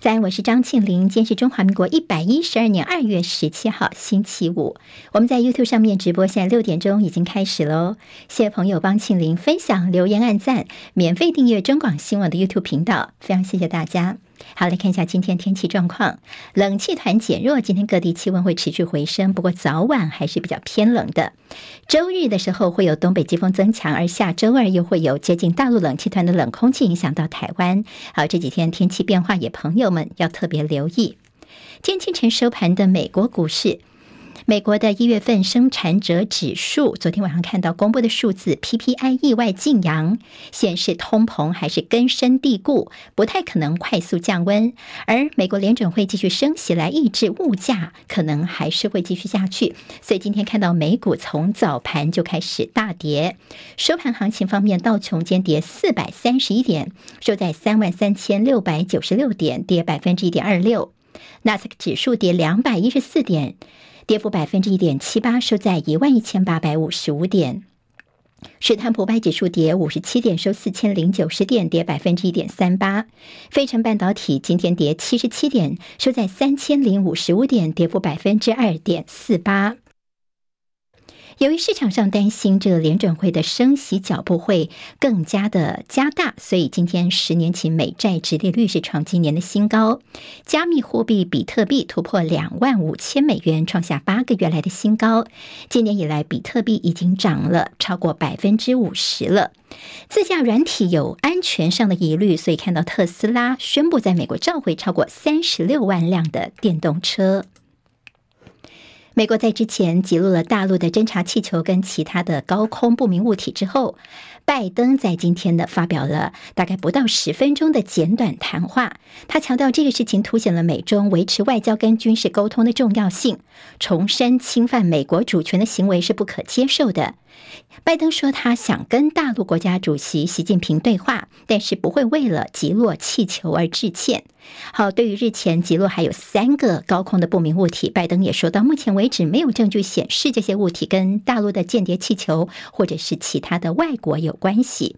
在，我是张庆林。今天是中华民国一百一十二年二月十七号，星期五。我们在 YouTube 上面直播，现在六点钟已经开始喽。谢谢朋友帮庆林分享、留言、按赞、免费订阅中广新闻的 YouTube 频道，非常谢谢大家。好，来看一下今天天气状况。冷气团减弱，今天各地气温会持续回升，不过早晚还是比较偏冷的。周日的时候会有东北季风增强，而下周二又会有接近大陆冷气团的冷空气影响到台湾。好，这几天天气变化，也朋友们要特别留意。今天清晨收盘的美国股市。美国的一月份生产者指数，昨天晚上看到公布的数字 PPI 意外劲扬，显示通膨还是根深蒂固，不太可能快速降温。而美国联准会继续升息来抑制物价，可能还是会继续下去。所以今天看到美股从早盘就开始大跌，收盘行情方面，道琼间跌四百三十一点，收在三万三千六百九十六点，跌百分之一点二六。纳斯克指数跌两百一十四点。跌幅百分之一点七八，收在一万一千八百五十五点。史坦普白指数跌五十七点，收四千零九十点，跌百分之一点三八。费城半导体今天跌七十七点，收在三千零五十五点，跌幅百分之二点四八。由于市场上担心这个联准会的升息脚步会更加的加大，所以今天十年期美债殖利率是创今年的新高。加密货币比特币突破两万五千美元，创下八个月来的新高。今年以来，比特币已经涨了超过百分之五十了。自驾软体有安全上的疑虑，所以看到特斯拉宣布在美国召回超过三十六万辆的电动车。美国在之前击落了大陆的侦察气球跟其他的高空不明物体之后，拜登在今天呢发表了大概不到十分钟的简短谈话。他强调这个事情凸显了美中维持外交跟军事沟通的重要性，重申侵犯美国主权的行为是不可接受的。拜登说，他想跟大陆国家主席习近平对话，但是不会为了击落气球而致歉。好，对于日前击落还有三个高空的不明物体，拜登也说到目前为止没有证据显示这些物体跟大陆的间谍气球或者是其他的外国有关系。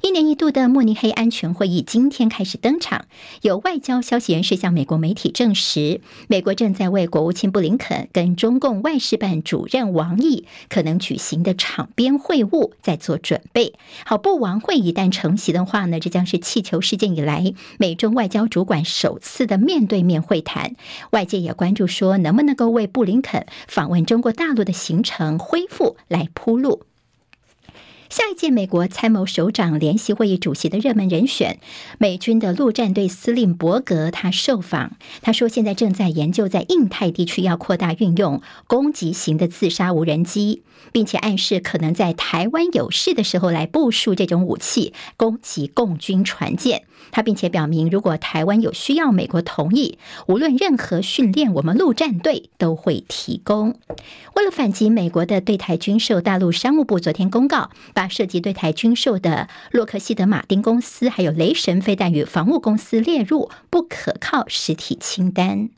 一年一度的慕尼黑安全会议今天开始登场。有外交消息人士向美国媒体证实，美国正在为国务卿布林肯跟中共外事办主任王毅可能举行的场边会晤在做准备。好，布王会一旦成席的话呢，这将是气球事件以来美中外交主管首次的面对面会谈。外界也关注说，能不能够为布林肯访问中国大陆的行程恢复来铺路。下一届美国参谋首长联席会议主席的热门人选，美军的陆战队司令伯格，他受访，他说现在正在研究在印太地区要扩大运用攻击型的自杀无人机，并且暗示可能在台湾有事的时候来部署这种武器攻击共军船舰。他并且表明，如果台湾有需要，美国同意，无论任何训练，我们陆战队都会提供。为了反击美国的对台军售，大陆商务部昨天公告。把涉及对台军售的洛克希德马丁公司，还有雷神飞弹与防务公司列入不可靠实体清单。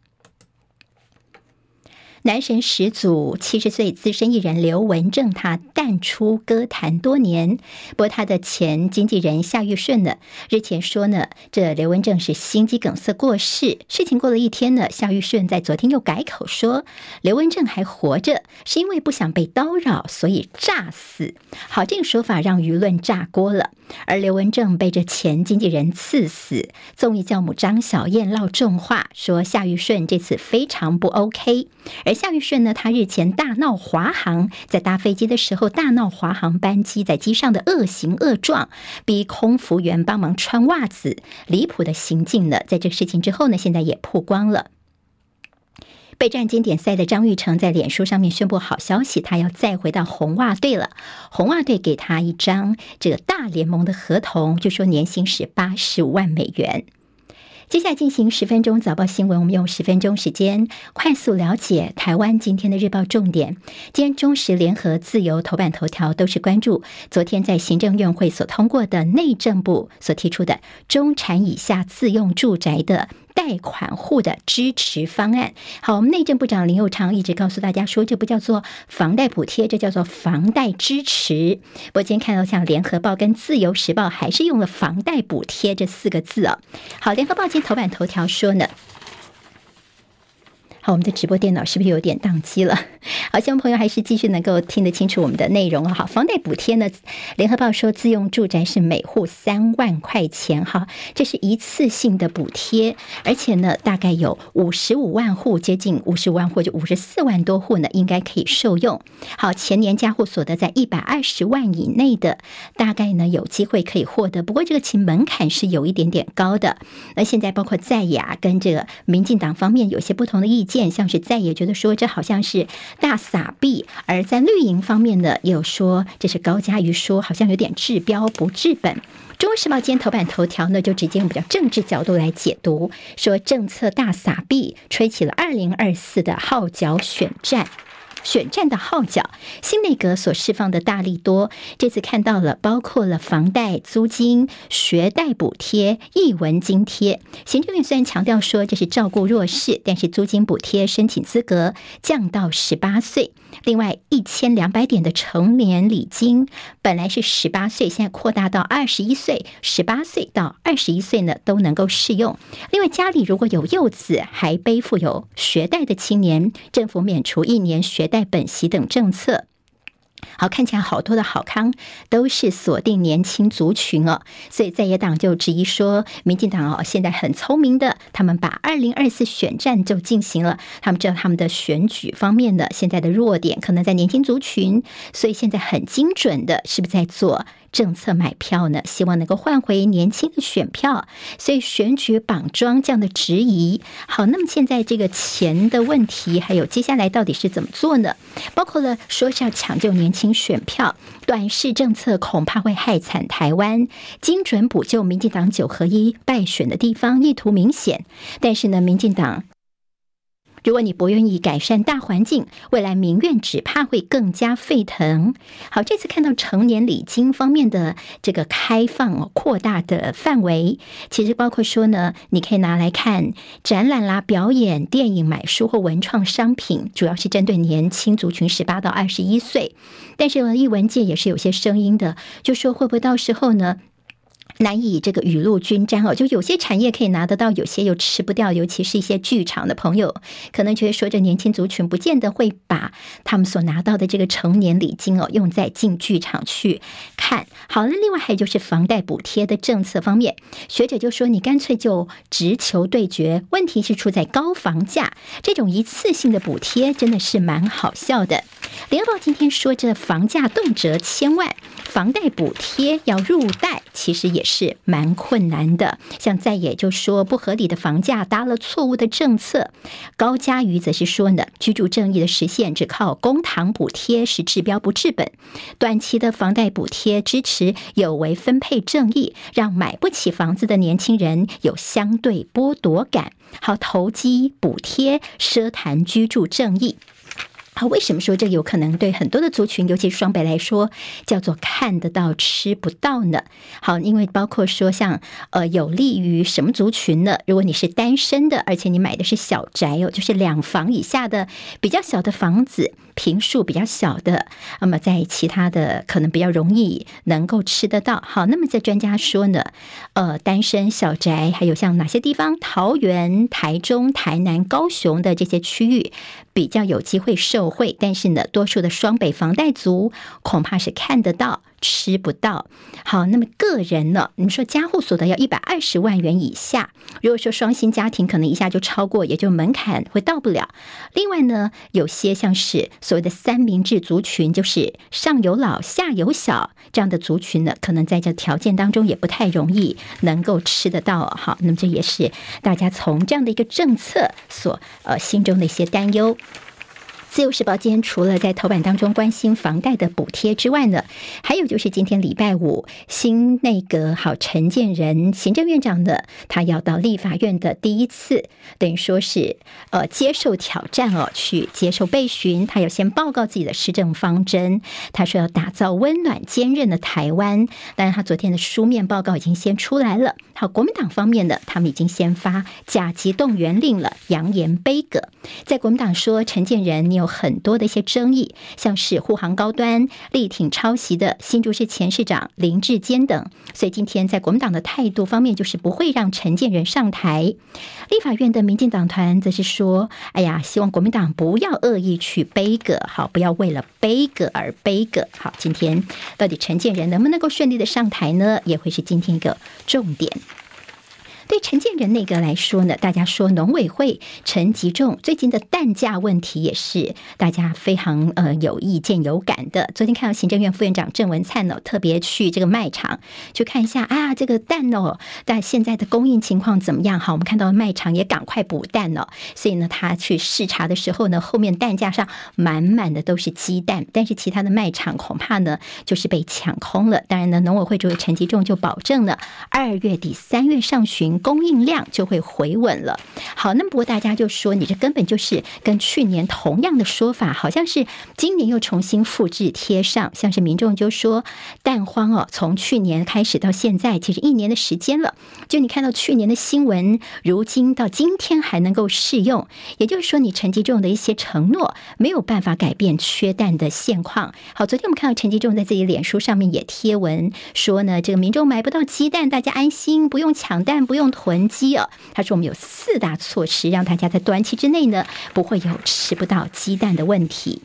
男神始祖七十岁资深艺人刘文正，他淡出歌坛多年。不过，他的前经纪人夏玉顺呢，日前说呢，这刘文正是心肌梗塞过世。事情过了一天呢，夏玉顺在昨天又改口说，刘文正还活着，是因为不想被叨扰，所以诈死。好，这个说法让舆论炸锅了。而刘文正被这前经纪人刺死，综艺教母张小燕唠重话，说夏玉顺这次非常不 OK。而夏玉顺呢，他日前大闹华航，在搭飞机的时候大闹华航班机，在机上的恶行恶状，逼空服员帮忙穿袜子，离谱的行径呢，在这个事情之后呢，现在也曝光了。备战经典赛的张玉成在脸书上面宣布好消息，他要再回到红袜队了。红袜队给他一张这个大联盟的合同，就说年薪是八十五万美元。接下来进行十分钟早报新闻，我们用十分钟时间快速了解台湾今天的日报重点。今天中时、联合、自由头版头条都是关注昨天在行政院会所通过的内政部所提出的中产以下自用住宅的贷款户的支持方案。好，我们内政部长林佑昌一直告诉大家说，这不叫做房贷补贴，这叫做房贷支持。我今天看到像联合报跟自由时报还是用了“房贷补贴”这四个字哦。好，联合报今天头版头条说呢。好，我们的直播电脑是不是有点宕机了？好，希望朋友还是继续能够听得清楚我们的内容。好，房贷补贴呢？联合报说自用住宅是每户三万块钱，哈，这是一次性的补贴，而且呢，大概有五十五万户，接近五十万户，就五十四万多户呢，应该可以受用。好，前年家户所得在一百二十万以内的，大概呢有机会可以获得。不过这个其门槛是有一点点高的。那现在包括在野跟这个民进党方面有些不同的意见。见像是在也觉得说这好像是大撒币，而在绿营方面呢，也有说这是高嘉瑜说好像有点治标不治本。中国时报今天头版头条呢，就直接用比较政治角度来解读，说政策大撒币，吹起了二零二四的号角选战。选战的号角，新内阁所释放的大力多，这次看到了包括了房贷、租金、学贷补贴、一文津贴。行政院虽然强调说这是照顾弱势，但是租金补贴申请资格降到十八岁。另外，一千两百点的成年礼金本来是十八岁，现在扩大到二十一岁，十八岁到二十一岁呢都能够适用。另外，家里如果有幼子还背负有学贷的青年，政府免除一年学贷本息等政策。好，看起来好多的好康都是锁定年轻族群哦，所以在野党就质疑说，民进党哦现在很聪明的，他们把二零二四选战就进行了，他们知道他们的选举方面的现在的弱点可能在年轻族群，所以现在很精准的，是不是在做？政策买票呢，希望能够换回年轻的选票，所以选举绑桩这样的质疑。好，那么现在这个钱的问题，还有接下来到底是怎么做呢？包括了说是要抢救年轻选票，短视政策恐怕会害惨台湾，精准补救民进党九合一败选的地方，意图明显。但是呢，民进党。如果你不愿意改善大环境，未来民怨只怕会更加沸腾。好，这次看到成年礼金方面的这个开放扩大的范围，其实包括说呢，你可以拿来看展览啦、表演、电影、买书或文创商品，主要是针对年轻族群十八到二十一岁。但是呢，艺文界也是有些声音的，就说会不会到时候呢？难以这个雨露均沾哦，就有些产业可以拿得到，有些又吃不掉。尤其是一些剧场的朋友，可能觉得说，这年轻族群不见得会把他们所拿到的这个成年礼金哦，用在进剧场去看。好了，另外还有就是房贷补贴的政策方面，学者就说，你干脆就直球对决。问题是出在高房价，这种一次性的补贴真的是蛮好笑的。联合报今天说，这房价动辄千万，房贷补贴要入袋，其实也是是蛮困难的。像在野就说不合理的房价搭了错误的政策，高嘉瑜则是说呢，居住正义的实现只靠公堂补贴是治标不治本，短期的房贷补贴支持有违分配正义，让买不起房子的年轻人有相对剥夺感。好，投机补贴奢谈居住正义。为什么说这有可能对很多的族群，尤其双北来说，叫做看得到吃不到呢？好，因为包括说像呃，有利于什么族群呢？如果你是单身的，而且你买的是小宅哦，就是两房以下的比较小的房子。坪数比较小的，那么在其他的可能比较容易能够吃得到。好，那么在专家说呢，呃，单身小宅还有像哪些地方？桃园、台中、台南、高雄的这些区域比较有机会受惠，但是呢，多数的双北房贷族恐怕是看得到。吃不到。好，那么个人呢？你说家户所得要一百二十万元以下，如果说双薪家庭，可能一下就超过，也就门槛会到不了。另外呢，有些像是所谓的三明治族群，就是上有老下有小这样的族群呢，可能在这条件当中也不太容易能够吃得到。好，那么这也是大家从这样的一个政策所呃心中的一些担忧。自由时报今天除了在头版当中关心房贷的补贴之外呢，还有就是今天礼拜五新内阁好陈建仁行政院长的他要到立法院的第一次，等于说是呃接受挑战哦，去接受备询，他要先报告自己的施政方针。他说要打造温暖坚韧的台湾，当然他昨天的书面报告已经先出来了。好，国民党方面的他们已经先发甲级动员令了，扬言杯葛。在国民党说陈建仁，你有很多的一些争议，像是护航高端、力挺抄袭的新竹市前市长林志坚等，所以今天在国民党的态度方面，就是不会让陈建仁上台。立法院的民进党团则是说：“哎呀，希望国民党不要恶意去杯葛，好，不要为了杯葛而杯葛。”好，今天到底陈建仁能不能够顺利的上台呢？也会是今天一个重点。对陈建仁那个来说呢，大家说农委会陈吉仲最近的蛋价问题也是大家非常呃有意见有感的。昨天看到行政院副院长郑文灿呢，特别去这个卖场去看一下啊，这个蛋哦，但现在的供应情况怎么样？好，我们看到卖场也赶快补蛋了。所以呢，他去视察的时候呢，后面蛋架上满满的都是鸡蛋，但是其他的卖场恐怕呢就是被抢空了。当然呢，农委会主委陈吉仲就保证了二月底三月上旬。供应量就会回稳了。好，那么不过大家就说，你这根本就是跟去年同样的说法，好像是今年又重新复制贴上。像是民众就说蛋荒哦，从去年开始到现在，其实一年的时间了。就你看到去年的新闻，如今到今天还能够适用，也就是说，你陈吉仲的一些承诺没有办法改变缺蛋的现况。好，昨天我们看到陈吉仲在自己脸书上面也贴文说呢，这个民众买不到鸡蛋，大家安心，不用抢蛋，不用。囤积啊，他说我们有四大措施，让大家在短期之内呢，不会有吃不到鸡蛋的问题。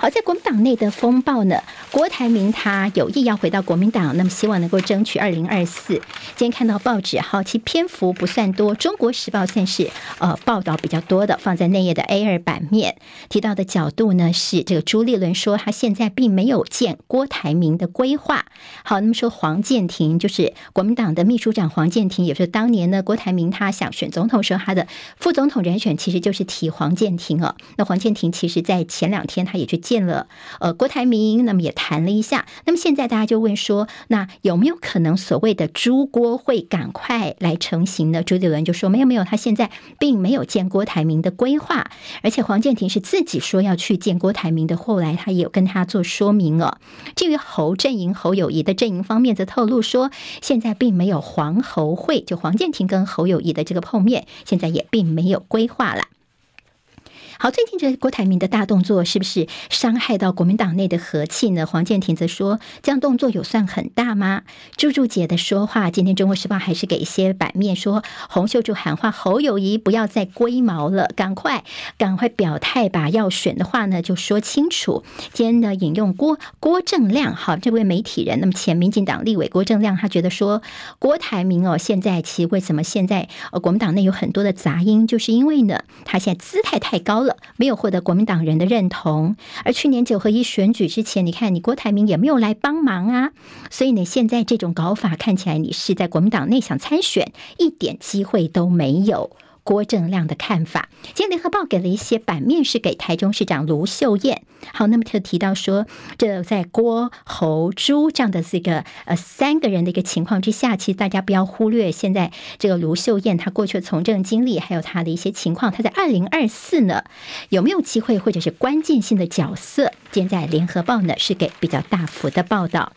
好，在国民党内的风暴呢，郭台铭他有意要回到国民党，那么希望能够争取二零二四。今天看到报纸，好，其篇幅不算多，《中国时报》算是呃报道比较多的，放在内页的 A 二版面提到的角度呢，是这个朱立伦说他现在并没有见郭台铭的规划。好，那么说黄健庭就是国民党的秘书长黄健庭，也是当年呢郭台铭他想选总统时候，他的副总统人选其实就是提黄健庭哦。那黄健庭其实在前两天他也去。见了呃郭台铭，那么也谈了一下。那么现在大家就问说，那有没有可能所谓的朱郭会赶快来成型呢？朱立伦就说没有没有，他现在并没有见郭台铭的规划，而且黄健庭是自己说要去见郭台铭的。后来他也有跟他做说明哦。至于侯阵营侯友谊的阵营方面，则透露说，现在并没有黄侯会，就黄健庭跟侯友谊的这个碰面，现在也并没有规划了。好，最近这郭台铭的大动作是不是伤害到国民党内的和气呢？黄健庭则说，这样动作有算很大吗？朱朱姐的说话，今天《中国时报》还是给一些版面说，洪秀柱喊话侯友谊不要再龟毛了，赶快赶快表态吧，要选的话呢就说清楚。今天呢引用郭郭正亮，好，这位媒体人，那么前民进党立委郭正亮，他觉得说郭台铭哦，现在其为什么现在呃国民党内有很多的杂音，就是因为呢他现在姿态太高了。没有获得国民党人的认同，而去年九合一选举之前，你看你郭台铭也没有来帮忙啊，所以呢，现在这种搞法看起来你是在国民党内想参选，一点机会都没有。郭正亮的看法，今天联合报给了一些版面，是给台中市长卢秀燕。好，那么他提到说，这在郭侯朱这样的这个呃三个人的一个情况之下，其实大家不要忽略现在这个卢秀燕她过去的从政经历，还有她的一些情况，她在二零二四呢有没有机会，或者是关键性的角色？今天在联合报呢是给比较大幅的报道。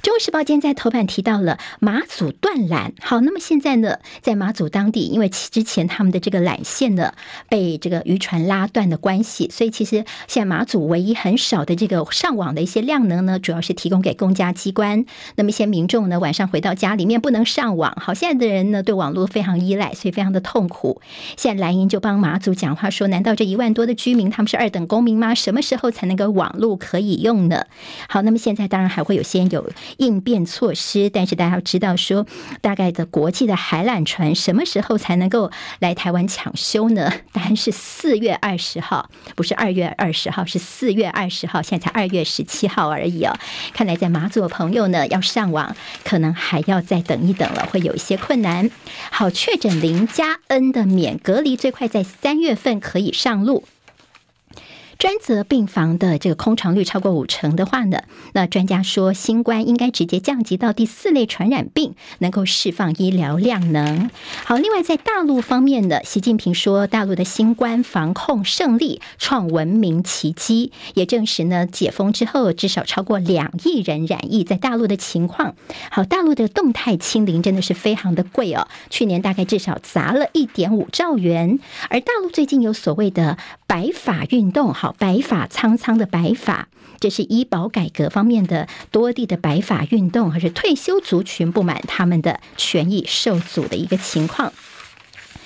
中国时报今天在头版提到了马祖断缆，好，那么现在呢，在马祖当地，因为之前他们的这个缆线呢被这个渔船拉断的关系，所以其实现在马祖唯一很少的这个上网的一些量能呢，主要是提供给公家机关。那么一些民众呢，晚上回到家里面不能上网，好，现在的人呢对网络非常依赖，所以非常的痛苦。现在蓝营就帮马祖讲话说，难道这一万多的居民他们是二等公民吗？什么时候才能够网络可以用呢？好，那么现在当然还会有些有。应变措施。但是大家要知道说，大概的国际的海缆船什么时候才能够来台湾抢修呢？答案是四月二十号，不是二月二十号，是四月二十号。现在才二月十七号而已哦。看来在马祖的朋友呢，要上网可能还要再等一等了，会有一些困难。好，确诊零加 N 的免隔离，最快在三月份可以上路。专责病房的这个空床率超过五成的话呢，那专家说新冠应该直接降级到第四类传染病，能够释放医疗量能。好，另外在大陆方面呢，习近平说大陆的新冠防控胜利创文明奇迹，也证实呢解封之后至少超过两亿人染疫，在大陆的情况。好，大陆的动态清零真的是非常的贵哦，去年大概至少砸了一点五兆元，而大陆最近有所谓的白发运动，好。白发苍苍的白发，这是医保改革方面的多地的白发运动，还是退休族群不满他们的权益受阻的一个情况。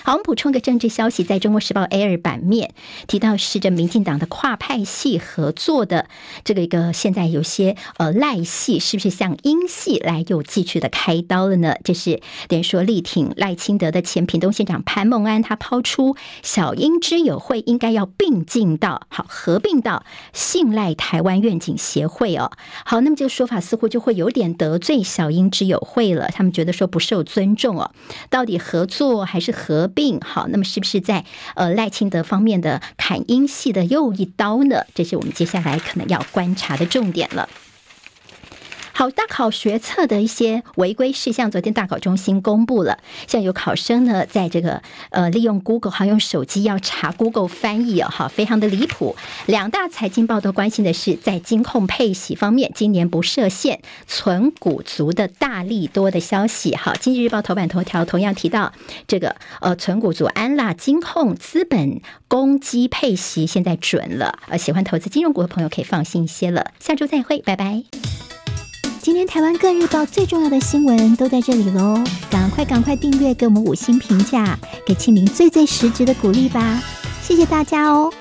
好，我们补充个政治消息，在中国时报 A 二版面提到，是这民进党的跨派系合作的这个一个，现在有些呃赖系是不是向英系来有继续的开刀了呢？这是等于说力挺赖清德的前屏东县长潘孟安，他抛出小英之友会应该要并进到好合并到信赖台湾愿景协会哦。好，那么这个说法似乎就会有点得罪小英之友会了，他们觉得说不受尊重哦。到底合作还是合？病好，那么是不是在呃赖清德方面的砍英系的又一刀呢？这是我们接下来可能要观察的重点了。好，大考学测的一些违规事项，昨天大考中心公布了。像有考生呢，在这个呃利用 Google 还用手机要查 Google 翻译哦，好，非常的离谱。两大财经报都关心的是，在金控配息方面，今年不设限，存股族的大利多的消息。好，经济日报头版头条同样提到这个呃存股族安啦金控资本公积配息现在准了，呃，喜欢投资金融股的朋友可以放心一些了。下周再会，拜拜。今天台湾各日报最重要的新闻都在这里喽，赶快赶快订阅，给我们五星评价，给庆铃最最实质的鼓励吧，谢谢大家哦。